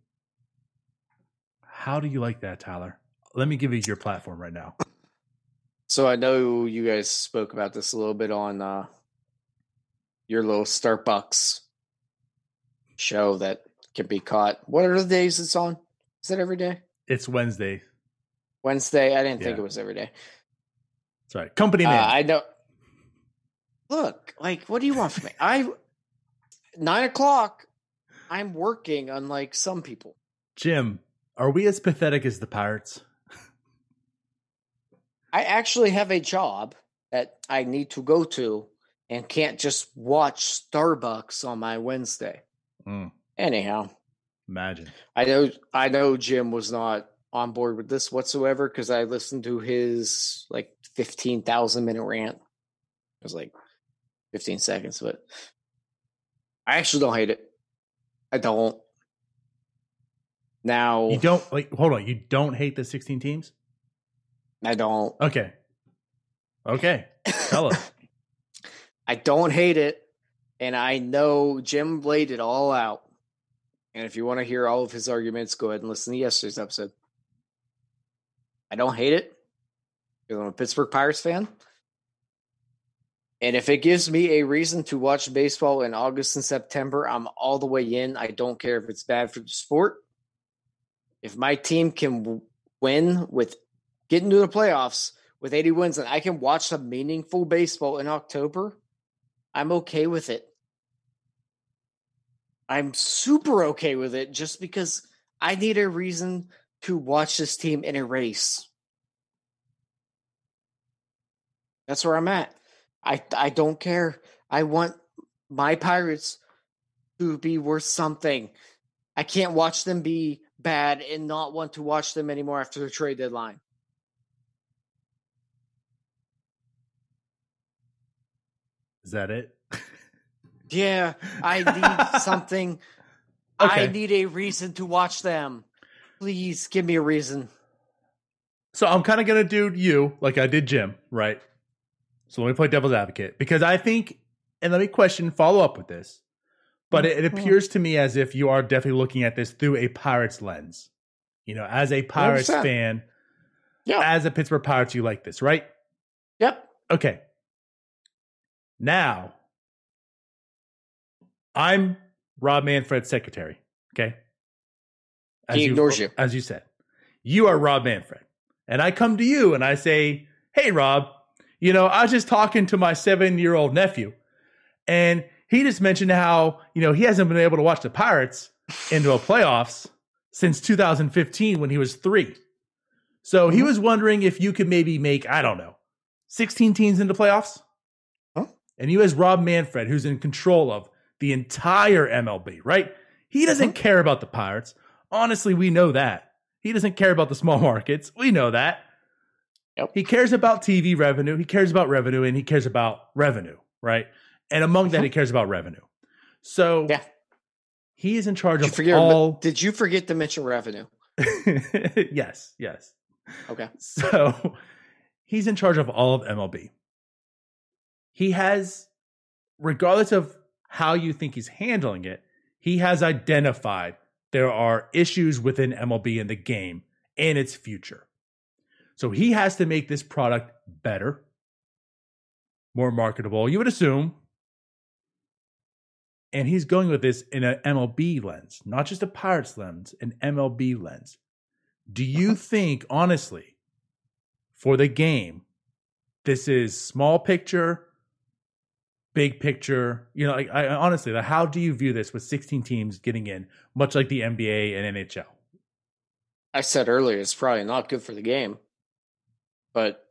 How do you like that, Tyler? Let me give you your platform right now. So I know you guys spoke about this a little bit on uh, your little Starbucks show that can be caught. What are the days it's on? Is it every day? It's Wednesday. Wednesday? I didn't think it was every day. Sorry, company Uh. I know. Look, like, what do you want from me? I nine o'clock. I'm working, unlike some people. Jim, are we as pathetic as the Pirates? I actually have a job that I need to go to and can't just watch Starbucks on my Wednesday. Mm, Anyhow, imagine. I know I know Jim was not on board with this whatsoever because I listened to his like fifteen thousand minute rant. I was like fifteen seconds, but I actually don't hate it. I don't. Now You don't like. Hold on. You don't hate the 16 teams? I don't. Okay. Okay. Tell us. I don't hate it, and I know Jim laid it all out. And if you want to hear all of his arguments, go ahead and listen to yesterday's episode. I don't hate it because I'm a Pittsburgh Pirates fan. And if it gives me a reason to watch baseball in August and September, I'm all the way in. I don't care if it's bad for the sport. If my team can win with getting to the playoffs with 80 wins and I can watch some meaningful baseball in October, I'm okay with it. I'm super okay with it just because I need a reason to watch this team in a race. That's where I'm at. I I don't care. I want my Pirates to be worth something. I can't watch them be bad and not want to watch them anymore after the trade deadline. Is that it? Yeah, I need something. Okay. I need a reason to watch them. Please give me a reason. So I'm kind of going to do you like I did Jim, right? So let me play devil's advocate because I think, and let me question, follow up with this. But it, it mm-hmm. appears to me as if you are definitely looking at this through a Pirates lens. You know, as a Pirates 100%. fan, yeah. as a Pittsburgh Pirates, you like this, right? Yep. Okay. Now, I'm Rob Manfred's secretary. Okay. As he ignores you, you. As you said, you are Rob Manfred. And I come to you and I say, Hey, Rob, you know, I was just talking to my seven year old nephew and he just mentioned how, you know, he hasn't been able to watch the Pirates into a playoffs since 2015 when he was three. So he mm-hmm. was wondering if you could maybe make, I don't know, 16 teams into playoffs. Huh? And you, as Rob Manfred, who's in control of the entire MLB, right? He doesn't uh-huh. care about the Pirates. Honestly, we know that. He doesn't care about the small markets. We know that. Yep. He cares about TV revenue. He cares about revenue and he cares about revenue, right? And among that, he uh-huh. cares about revenue. So yeah. he is in charge did of forget, all. Did you forget to mention revenue? yes, yes. Okay. So he's in charge of all of MLB. He has, regardless of how you think he's handling it, he has identified there are issues within MLB in the game and its future. So he has to make this product better, more marketable, you would assume. And he's going with this in an MLB lens, not just a Pirates lens, an MLB lens. Do you uh-huh. think, honestly, for the game, this is small picture, big picture, you know, like I honestly, like, how do you view this with 16 teams getting in, much like the NBA and NHL? I said earlier, it's probably not good for the game, but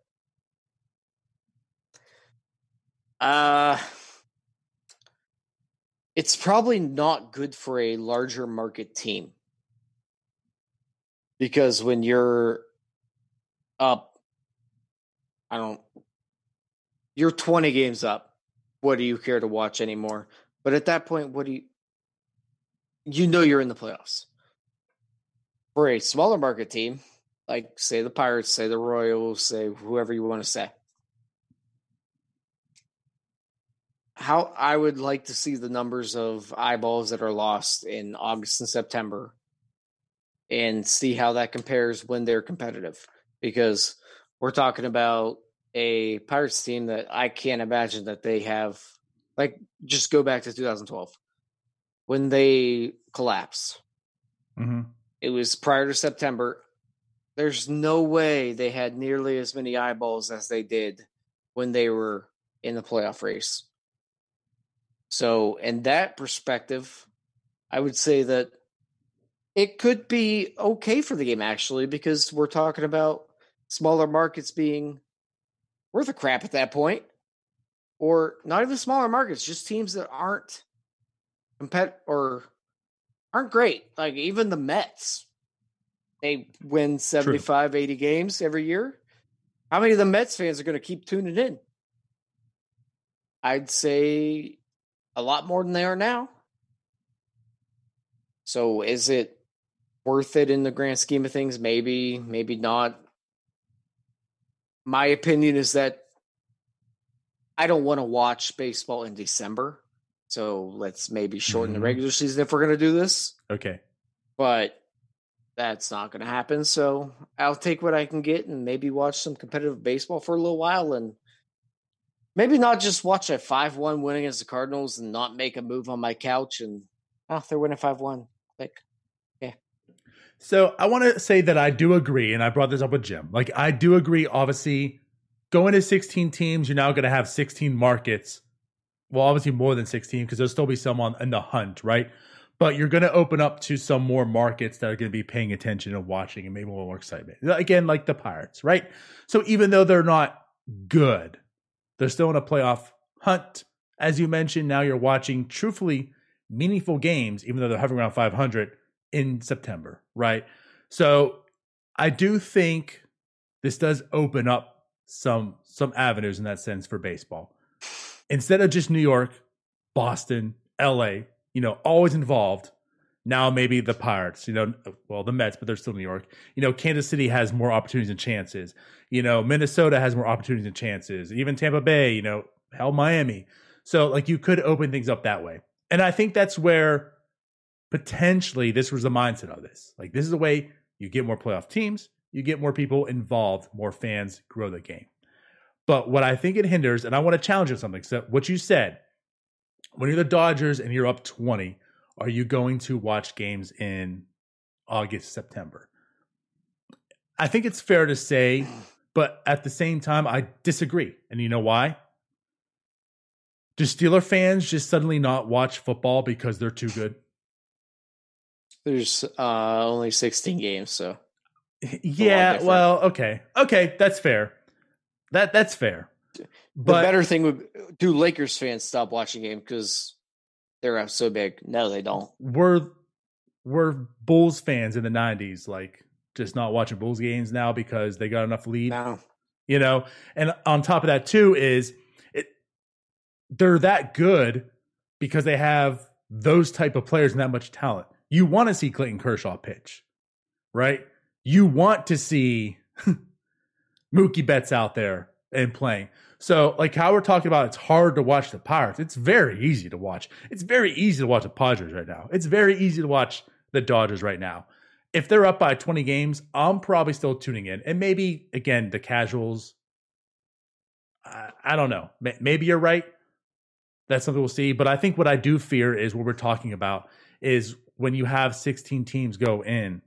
uh, it's probably not good for a larger market team because when you're up, I don't, you're 20 games up what do you care to watch anymore? But at that point, what do you you know you're in the playoffs. For a smaller market team, like say the Pirates, say the Royals, say whoever you want to say. How I would like to see the numbers of eyeballs that are lost in August and September and see how that compares when they're competitive. Because we're talking about a Pirates team that I can't imagine that they have. Like, just go back to 2012 when they collapse. Mm-hmm. It was prior to September. There's no way they had nearly as many eyeballs as they did when they were in the playoff race. So, in that perspective, I would say that it could be okay for the game actually because we're talking about smaller markets being worth a crap at that point. Or not even smaller markets, just teams that aren't compet or aren't great. Like even the Mets, they win 75, True. 80 games every year. How many of the Mets fans are going to keep tuning in? I'd say a lot more than they are now. So is it worth it in the grand scheme of things? Maybe, maybe not my opinion is that I don't want to watch baseball in December. So let's maybe shorten mm-hmm. the regular season if we're going to do this. Okay. But that's not going to happen. So I'll take what I can get and maybe watch some competitive baseball for a little while and maybe not just watch a 5 1 win against the Cardinals and not make a move on my couch and, oh, they're winning 5 1. Like, yeah. So I want to say that I do agree, and I brought this up with Jim. Like I do agree. Obviously, going to 16 teams, you're now going to have 16 markets. Well, obviously more than 16 because there'll still be some on in the hunt, right? But you're going to open up to some more markets that are going to be paying attention and watching, and maybe a little more excitement. Again, like the Pirates, right? So even though they're not good, they're still in a playoff hunt. As you mentioned, now you're watching truthfully meaningful games, even though they're hovering around 500 in September, right? So I do think this does open up some some avenues in that sense for baseball. Instead of just New York, Boston, LA, you know, always involved. Now maybe the Pirates, you know, well the Mets, but they're still New York. You know, Kansas City has more opportunities and chances. You know, Minnesota has more opportunities and chances. Even Tampa Bay, you know, hell Miami. So like you could open things up that way. And I think that's where potentially this was the mindset of this. Like this is the way you get more playoff teams, you get more people involved, more fans grow the game. But what I think it hinders, and I want to challenge you something. So what you said, when you're the Dodgers and you're up 20, are you going to watch games in August, September? I think it's fair to say, but at the same time, I disagree. And you know why? Do Steeler fans just suddenly not watch football because they're too good? There's uh, only 16 games, so yeah. Well, okay, okay, that's fair. That that's fair. But the better thing would do Lakers fans stop watching game because they're up so big. No, they don't. We're we're Bulls fans in the '90s, like just not watching Bulls games now because they got enough lead. No. You know, and on top of that too is it they're that good because they have those type of players and that much talent. You want to see Clayton Kershaw pitch, right? You want to see Mookie Betts out there and playing. So, like how we're talking about, it's hard to watch the Pirates. It's very easy to watch. It's very easy to watch the Padres right now. It's very easy to watch the Dodgers right now. If they're up by 20 games, I'm probably still tuning in. And maybe, again, the casuals, I, I don't know. Maybe you're right. That's something we'll see. But I think what I do fear is what we're talking about is when you have 16 teams go in,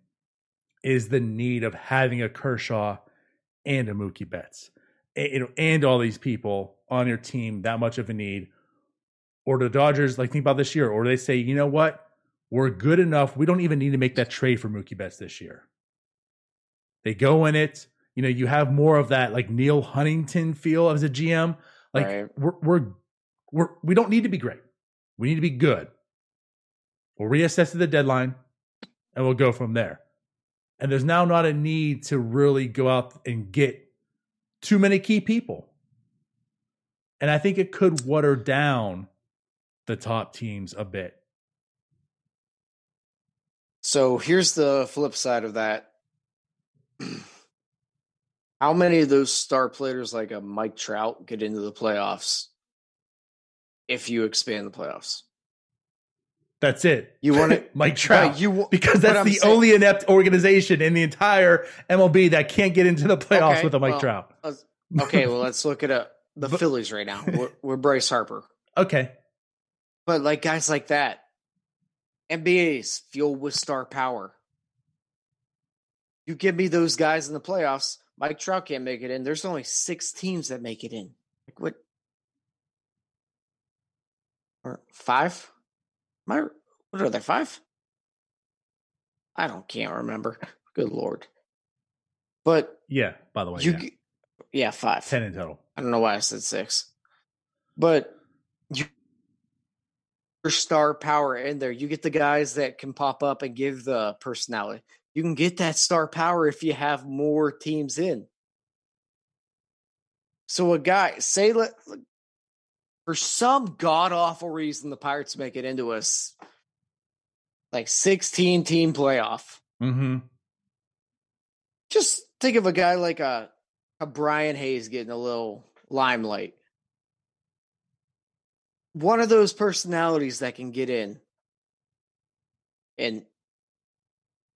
is the need of having a Kershaw and a Mookie Betts, and, and all these people on your team that much of a need. Or the Dodgers, like think about this year, or they say, you know what, we're good enough. We don't even need to make that trade for Mookie Betts this year. They go in it. You know, you have more of that like Neal Huntington feel as a GM. Like right. we're we're we're we don't need to be great. We need to be good. We'll reassess at the deadline and we'll go from there. And there's now not a need to really go out and get too many key people. And I think it could water down the top teams a bit. So here's the flip side of that. How many of those star players like a Mike Trout get into the playoffs if you expand the playoffs? That's it. You want it, Mike Trout? You because that's the saying, only inept organization in the entire MLB that can't get into the playoffs okay, with a Mike well, Trout. okay, well let's look at uh, the but, Phillies right now. We're, we're Bryce Harper. Okay, but like guys like that, NBA's fueled with star power. You give me those guys in the playoffs. Mike Trout can't make it in. There's only six teams that make it in. Like what? Or five? My what are there five? I don't can't remember. Good lord. But yeah, by the way, you yeah, yeah five. Ten in total. I don't know why I said six. But you your star power in there. You get the guys that can pop up and give the personality. You can get that star power if you have more teams in. So a guy, say let for some god awful reason, the Pirates make it into a like 16 team playoff. Mm-hmm. Just think of a guy like a, a Brian Hayes getting a little limelight. One of those personalities that can get in. And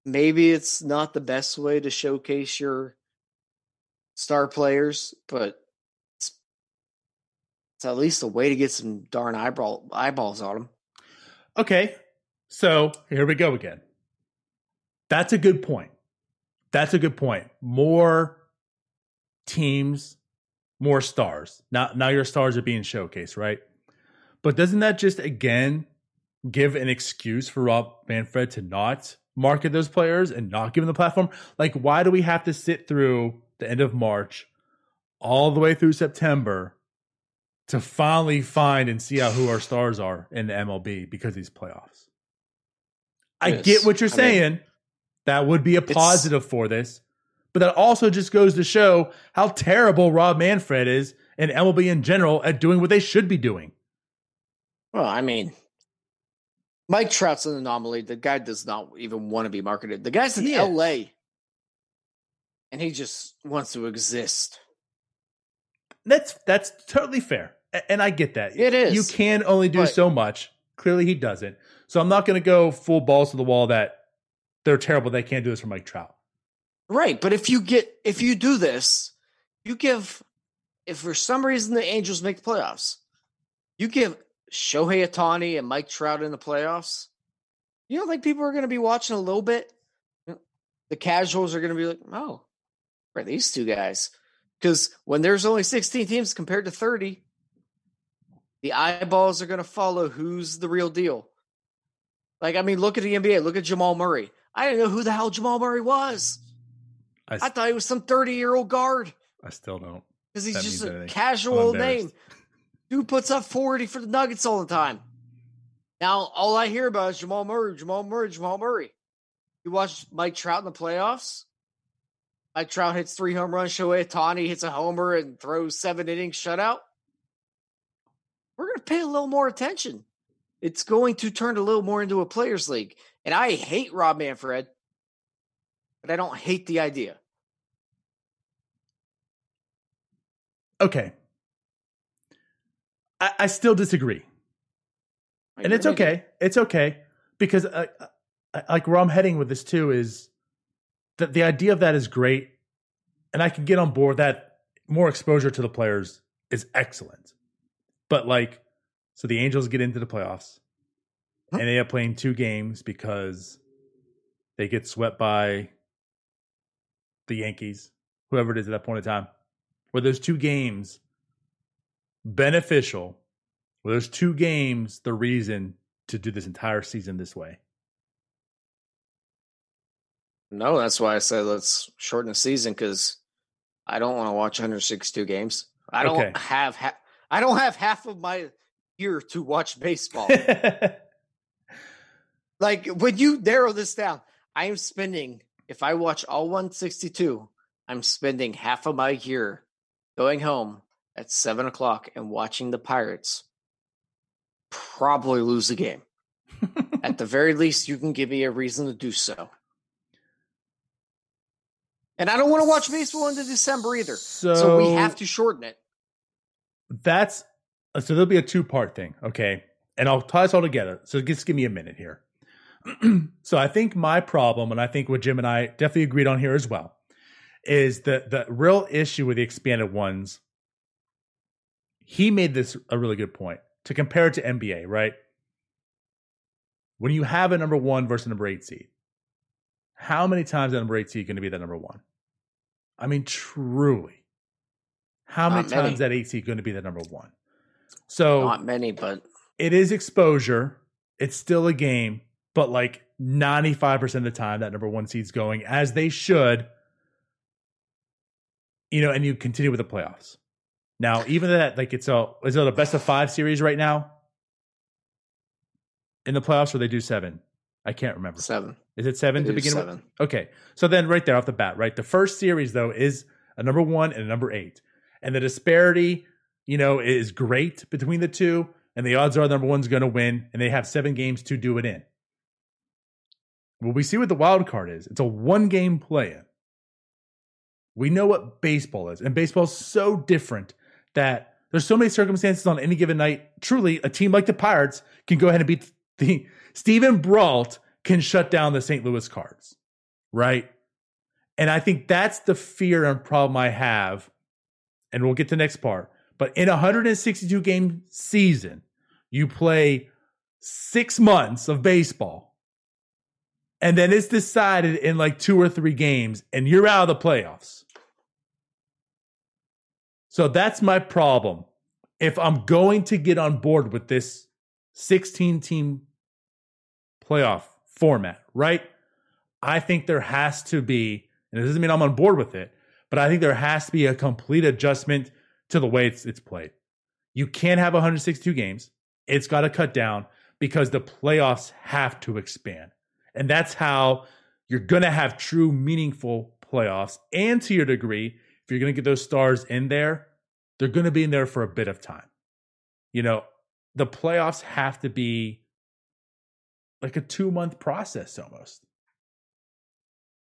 maybe it's not the best way to showcase your star players, but it's at least a way to get some darn eyeball eyeballs on them. Okay, so here we go again. That's a good point. That's a good point. More teams, more stars. Now, now your stars are being showcased, right? But doesn't that just again give an excuse for Rob Manfred to not market those players and not give them the platform? Like, why do we have to sit through the end of March all the way through September to finally find and see out who our stars are in the MLB because these playoffs? I Yes. get what you're I mean, saying. that would be a positive for this. But that also just goes to show how terrible Rob Manfred is and MLB in general at doing what they should be doing. Well, I mean, Mike Trout's an anomaly. The guy does not even want to be marketed. The guy's in. LA and he just wants to exist. That's that's totally fair. And I get that. It is. You can only do But- so much. Clearly he doesn't. So I'm not going to go full balls to the wall that they're terrible. They can't do this for Mike Trout. Right. But if you get, if you do this, you give, if for some reason the Angels make the playoffs, you give Shohei Ohtani and Mike Trout in the playoffs, you don't think people are going to be watching a little bit? The casuals are going to be like, oh, where are these two guys? Because when there's only 16 teams compared to 30, the eyeballs are going to follow who's the real deal. Like, I mean, look at the NBA. Look at Jamal Murray. I didn't know who the hell Jamal Murray was. I, I thought he was some 30 year old guard I still don't. because he's That just a casual name. Dude puts up 40 for the Nuggets all the time. Now, all I hear about is Jamal Murray, Jamal Murray, Jamal Murray. You watch Mike Trout in the playoffs? Mike Trout hits three home runs, Shohei Ohtani hits a homer and throws seven innings shutout. We're going to pay a little more attention. It's going to turn a little more into a players' league. And I hate Rob Manfred, but I don't hate the idea. Okay. I, I still disagree. and it's okay. It's okay because uh, uh, like where I'm heading with this too is that the idea of that is great, and I can get on board that more exposure to the players is excellent. But like, so the Angels get into the playoffs, Huh? and they are playing two games because they get swept by the Yankees, whoever it is at that point in time. Were those two games beneficial? Were those two games the reason to do this entire season this way? No, that's why I said let's shorten the season because I don't want to watch 162 games. I don't Okay. have ha- I don't have half of my year to watch baseball. like when you narrow this down, I am spending if I watch all 162, I'm spending half of my year going home at seven o'clock and watching the Pirates probably lose the game. At the very least, you can give me a reason to do so. And I don't want to watch baseball into December either. so, So we have to shorten it. That's Uh, so there'll be a two part thing, okay? And I'll tie this all together. So just give me a minute here. so I think my problem, and I think what Jim and I definitely agreed on here as well, is the the real issue with the expanded ones. He made this a really good point to compare it to NBA, right? When you have a number one versus a number eight seed, how many times that number eight seed going to be that number one? I mean, truly, how many many. times that eight seed going to be the number one? So Not many, but it is exposure. It's still a game, but like 95% of the time, that number one seed's going as they should, you know, and you continue with the playoffs. Now, even that, like it's a, is it a best of five series right now in the playoffs or they do seven? I can't remember. seven. Is it seven They to begin with? Okay. So then right there off the bat, right? The first series though is a number 1 and a number 8. And the disparity, you know, is great between the two and the odds are number 1's going to win and they have 7 games to do it in. Well, we see what the wild card is. It's a one game play in. We know what baseball is, and baseball's so different that there's so many circumstances on any given night. Truly, a team like the Pirates can go ahead and beat the Steven Brault can shut down the St. Louis Cards, right? And I think that's the fear and problem I have. And we'll get to the next part. But in a 162 game season, you play six months of baseball. and then it's decided in like two or three games, and you're out of the playoffs. So that's my problem. If I'm going to get on board with this 16 team playoff format, right? I think there has to be, and it doesn't mean I'm on board with it, but I think there has to be a complete adjustment to the way it's, it's played. You can't have 162 games. It's got to cut down because the playoffs have to expand. And that's how you're going to have true, meaningful playoffs. And to your degree, if you're going to get those stars in there, they're going to be in there for a bit of time. You know, the playoffs have to be like a two month process almost.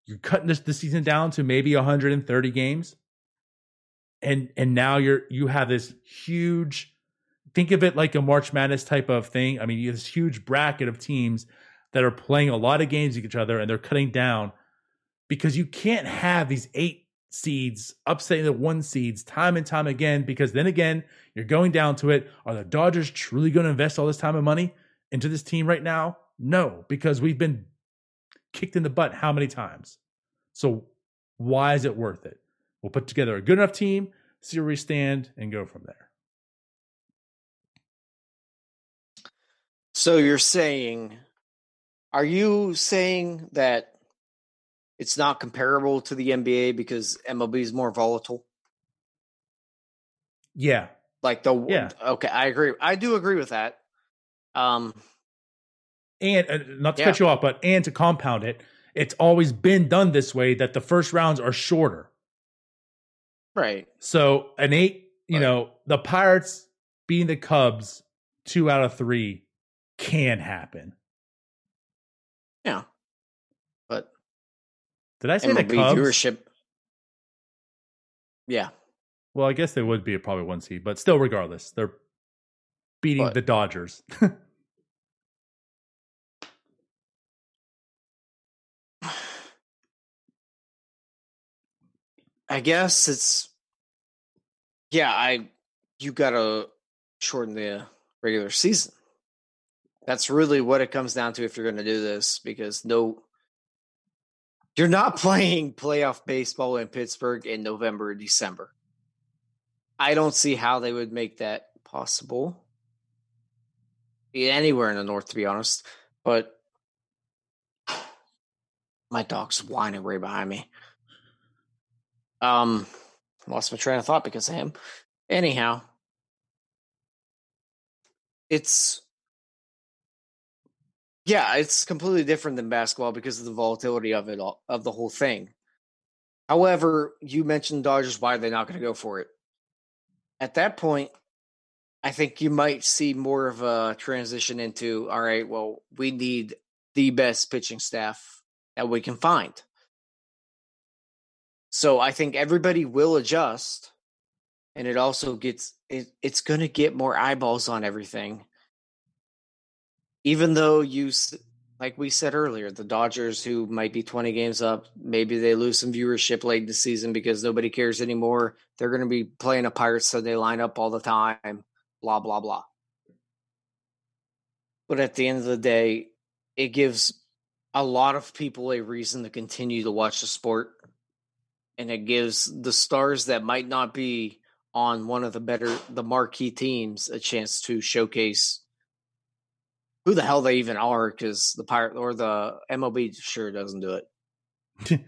You're cutting this the season down to maybe 130 games. And and now you're you have this huge think of it like a March Madness type of thing. I mean, you have this huge bracket of teams that are playing a lot of games with each other and they're cutting down because you can't have these eight seeds upsetting the one seeds time and time again because then again, you're going down to it. Are the Dodgers truly going to invest all this time and money into this team right now? No, because we've been kicked in the butt how many times? So why is it worth it? We'll put together a good enough team, see where we stand, and go from there. So you're saying, are you saying that it's not comparable to the NBA because MLB is more volatile? Yeah. Like the Yeah. okay, I agree. I do agree with that. Um, And uh, not to Yeah. cut you off, but and to compound it, it's always been done this way that the first rounds are shorter. Right. So an eight, you Right. know, the Pirates beating the Cubs two out of three can happen. Yeah. But Did I say the Cubs? viewership. Yeah. Well, I guess they would be probably one seed, but still, regardless, they're beating But- the Dodgers. I guess it's yeah, I you gotta shorten the regular season. That's really what it comes down to if you're gonna do this, because no you're not playing playoff baseball in Pittsburgh in November or December. I don't see how they would make that possible. Anywhere in the north, to be honest. But my dog's whining right behind me. Um, lost my train of thought because of him. Anyhow, it's yeah, it's completely different than basketball because of the volatility of it all, of the whole thing. However, you mentioned Dodgers. Why are they not going to go for it? At that point, I think you might see more of a transition into all right. Well, we need the best pitching staff that we can find. So I think everybody will adjust, and it also gets it, it's going to get more eyeballs on everything. Even though you, like we said earlier, the Dodgers, who might be twenty games up, maybe they lose some viewership late in the season because nobody cares anymore. They're going to be playing a Pirates, so they line up all the time. Blah blah blah. But at the end of the day, it gives a lot of people a reason to continue to watch the sport and it gives the stars that might not be on one of the better the marquee teams a chance to showcase who the hell they even are because the pirate or the MLB sure doesn't do it.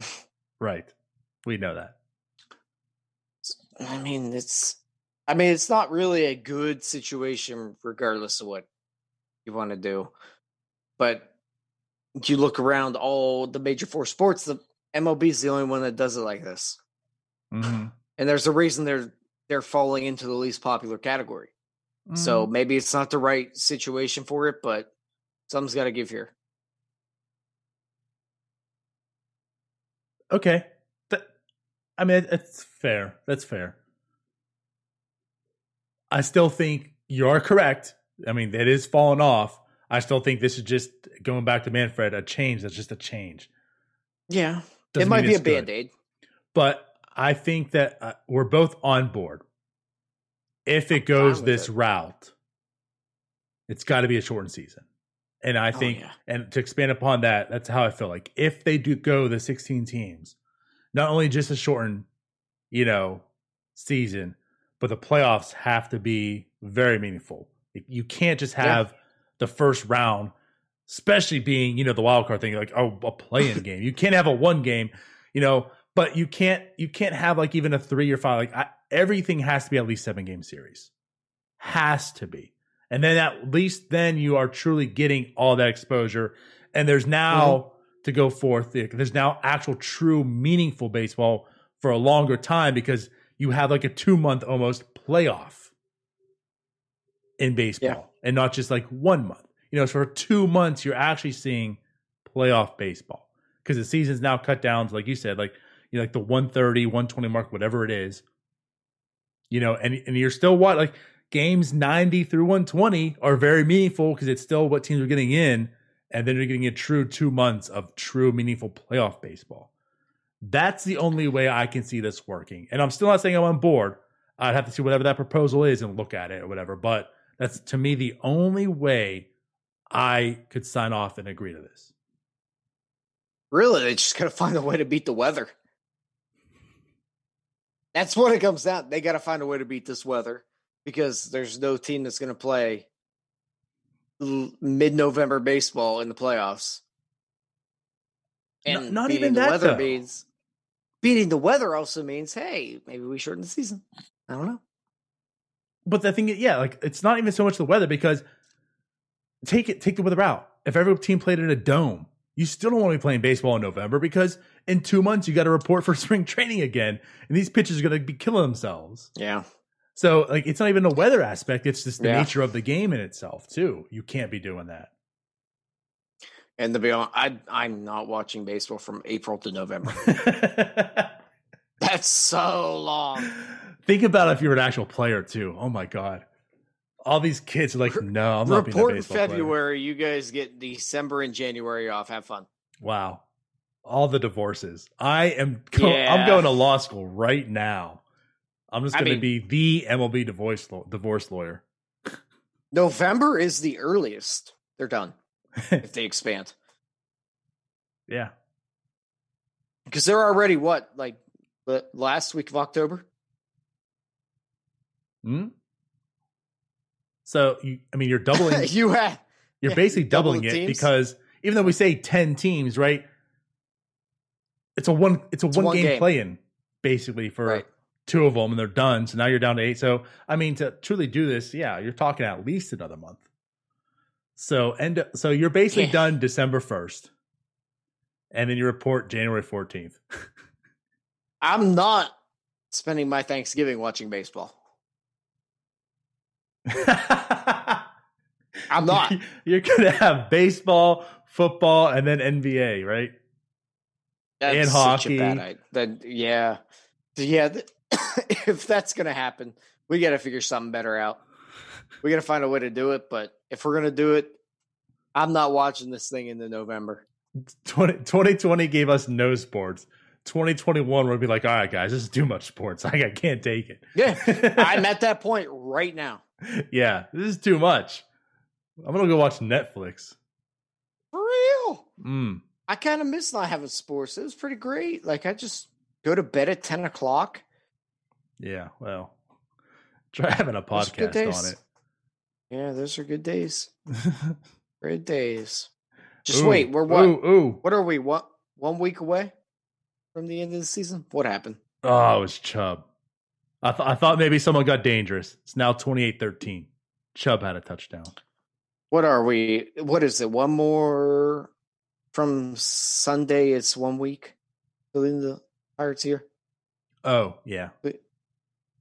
right. We know that. I mean, it's I mean, it's not really a good situation regardless of what you want to do. But you look around all the major four sports, the MLB is the only one that does it like this. Mm-hmm. And there's a reason they're they're falling into the least popular category. So Mm-hmm. maybe it's not the right situation for it, but something's got to give here. okay. That, I mean, it's fair. That's fair. I still think you are correct. I mean, it is falling off. I still think this is just going back to Manfred, a change that's just a change. Yeah. Doesn't it might be a band aid. But I think that uh, we're both on board. If it goes this it. route, it's got to be a shortened season. And I Oh, think, yeah. and to expand upon that, that's how I feel like if they do go the 16 teams, not only just a shortened, you know, season, but the playoffs have to be very meaningful. You can't just Yeah. have the first round, especially being, you know, the wild card thing, like oh, a play-in game. You can't have a one game, you know, but you can't you can't have like even a three or five. Like I, everything has to be at least seven game series, has to be, and then at least then you are truly getting all that exposure. And there's now mm-hmm. to go forth. There's now actual true meaningful baseball for a longer time because you have like a two month almost playoff in baseball and not just like one month. You know, so for two months, you're actually seeing playoff baseball because the season's now cut down to, like you said, like, you know, like the 130, 120 mark, whatever it is, you know, and, and you're still what, like games 90 through 120 are very meaningful because it's still what teams are getting in. And then you're getting a true two months of true meaningful playoff baseball. That's the only way I can see this working. And I'm still not saying I'm on board. I'd have to see whatever that proposal is and look at it or whatever. But that's to me the only way I could sign off and agree to this. Really, they just got to find a way to beat the weather. That's what it comes down. They got to find a way to beat this weather because there's no team that's going to play l- mid-November baseball in the playoffs. No- And not even that, weather though. means beating the weather also means hey, maybe we shorten the season. I don't know. But the thing is, yeah, like it's not even so much the weather because take it, take the weather out. If every team played in a dome, you still don't want to be playing baseball in November because in two months you got to report for spring training again, and these pitchers are going to be killing themselves. Yeah. So like it's not even a weather aspect; it's just the Yeah. nature of the game in itself too. You can't be doing that. And to be honest, I I'm not watching baseball from April to November. That's so long. Think about if you're an actual player too. Oh my god, all these kids are like, no, I'm not being a Report in baseball player." February. You guys get December and January off. Have fun. Wow. All the divorces. I am go- I'm going to law school right now. I'm just going to be the MLB divorce law- divorce lawyer. November is the earliest they're done if they expand yeah. because they're already what like the last week of October. Hmm? So you I mean you're doubling you have you're yeah, basically double doubling it teams. because even though we say 10 teams, right? It's a one it's a It's one, one game, game. play in basically for right. two of them and they're done. So now you're down to 8. So I mean to truly do this, yeah, you're talking at least another month. So end so you're basically Yeah. done December 1st. And then you report January 14th. I'm not spending my Thanksgiving watching baseball. I'm not. You're to have baseball, football, and then NBA, right? That's And bad hockey. idea. Then yeah, yeah. if that's gonna happen, we got to figure something better out. We got to find a way to do it. But if we're gonna do it, I'm not watching this thing in the November. 20, 2020 gave us no sports. 2021 would be like, all right, guys, this is too much sports. I can't take it. Yeah, I'm at that point right now. yeah, this is too much. I'm gonna go watch Netflix. For real. Mm. I kind of miss not having sports. It was pretty great. Like I just go to bed at ten o'clock. Yeah, well, try having a Those are good podcast on it. Yeah, those are good days. Good days. Just Ooh, wait. We're what? Ooh, ooh. What are we? What? One week away from the end of the season? What happened? Oh, it was Chubb. I, th- I thought maybe someone got dangerous. It's now 28 13. Chubb had a touchdown. What are we? What is it? One more from Sunday. It's one week. Filling the Pirates here. Oh, yeah.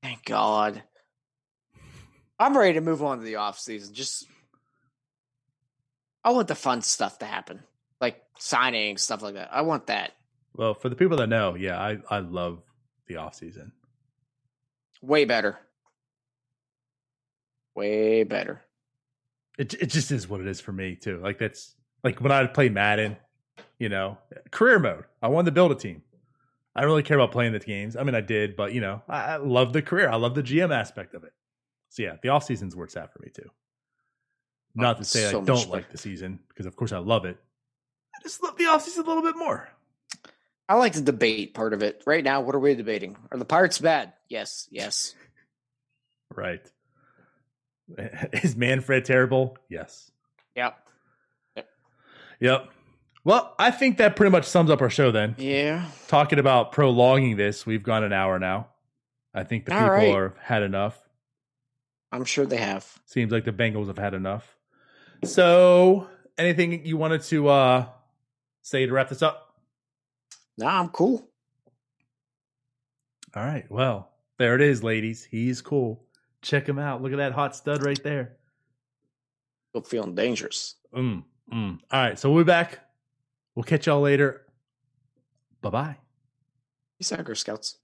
Thank God. I'm ready to move on to the off season. Just I want the fun stuff to happen. Like signing, stuff like that. I want that. Well, for the people that know, yeah, I, I love the offseason. Way better. Way better. It it just is what it is for me too. Like that's like when I play Madden, you know, career mode. I wanted to build a team. I don't really care about playing the games. I mean, I did, but you know, I, I love the career. I love the GM aspect of it. So yeah, the off season's where it's at for me too. Oh, Not to say So I don't like the season, because of course I love it. I just love the offseason a little bit more. I like the debate part of it. Right now, what are we debating? Are the Pirates bad? Yes, yes. Right. Is Manfred terrible? Yes. Yep. Yep. Well, I think that pretty much sums up our show then. Yeah. Talking about prolonging this, we've gone an hour now. I think the All people right. are had enough. I'm sure they have. Seems like the Bengals have had enough. So, anything you wanted to uh say to wrap this up? Nah, I'm cool. All right. Well, there it is, ladies. He's cool. Check him out. Look at that hot stud right there. Still feeling dangerous. Mm, mm. All right. So we'll be back. We'll catch y'all later. Bye bye. Peace out, Girl Scouts.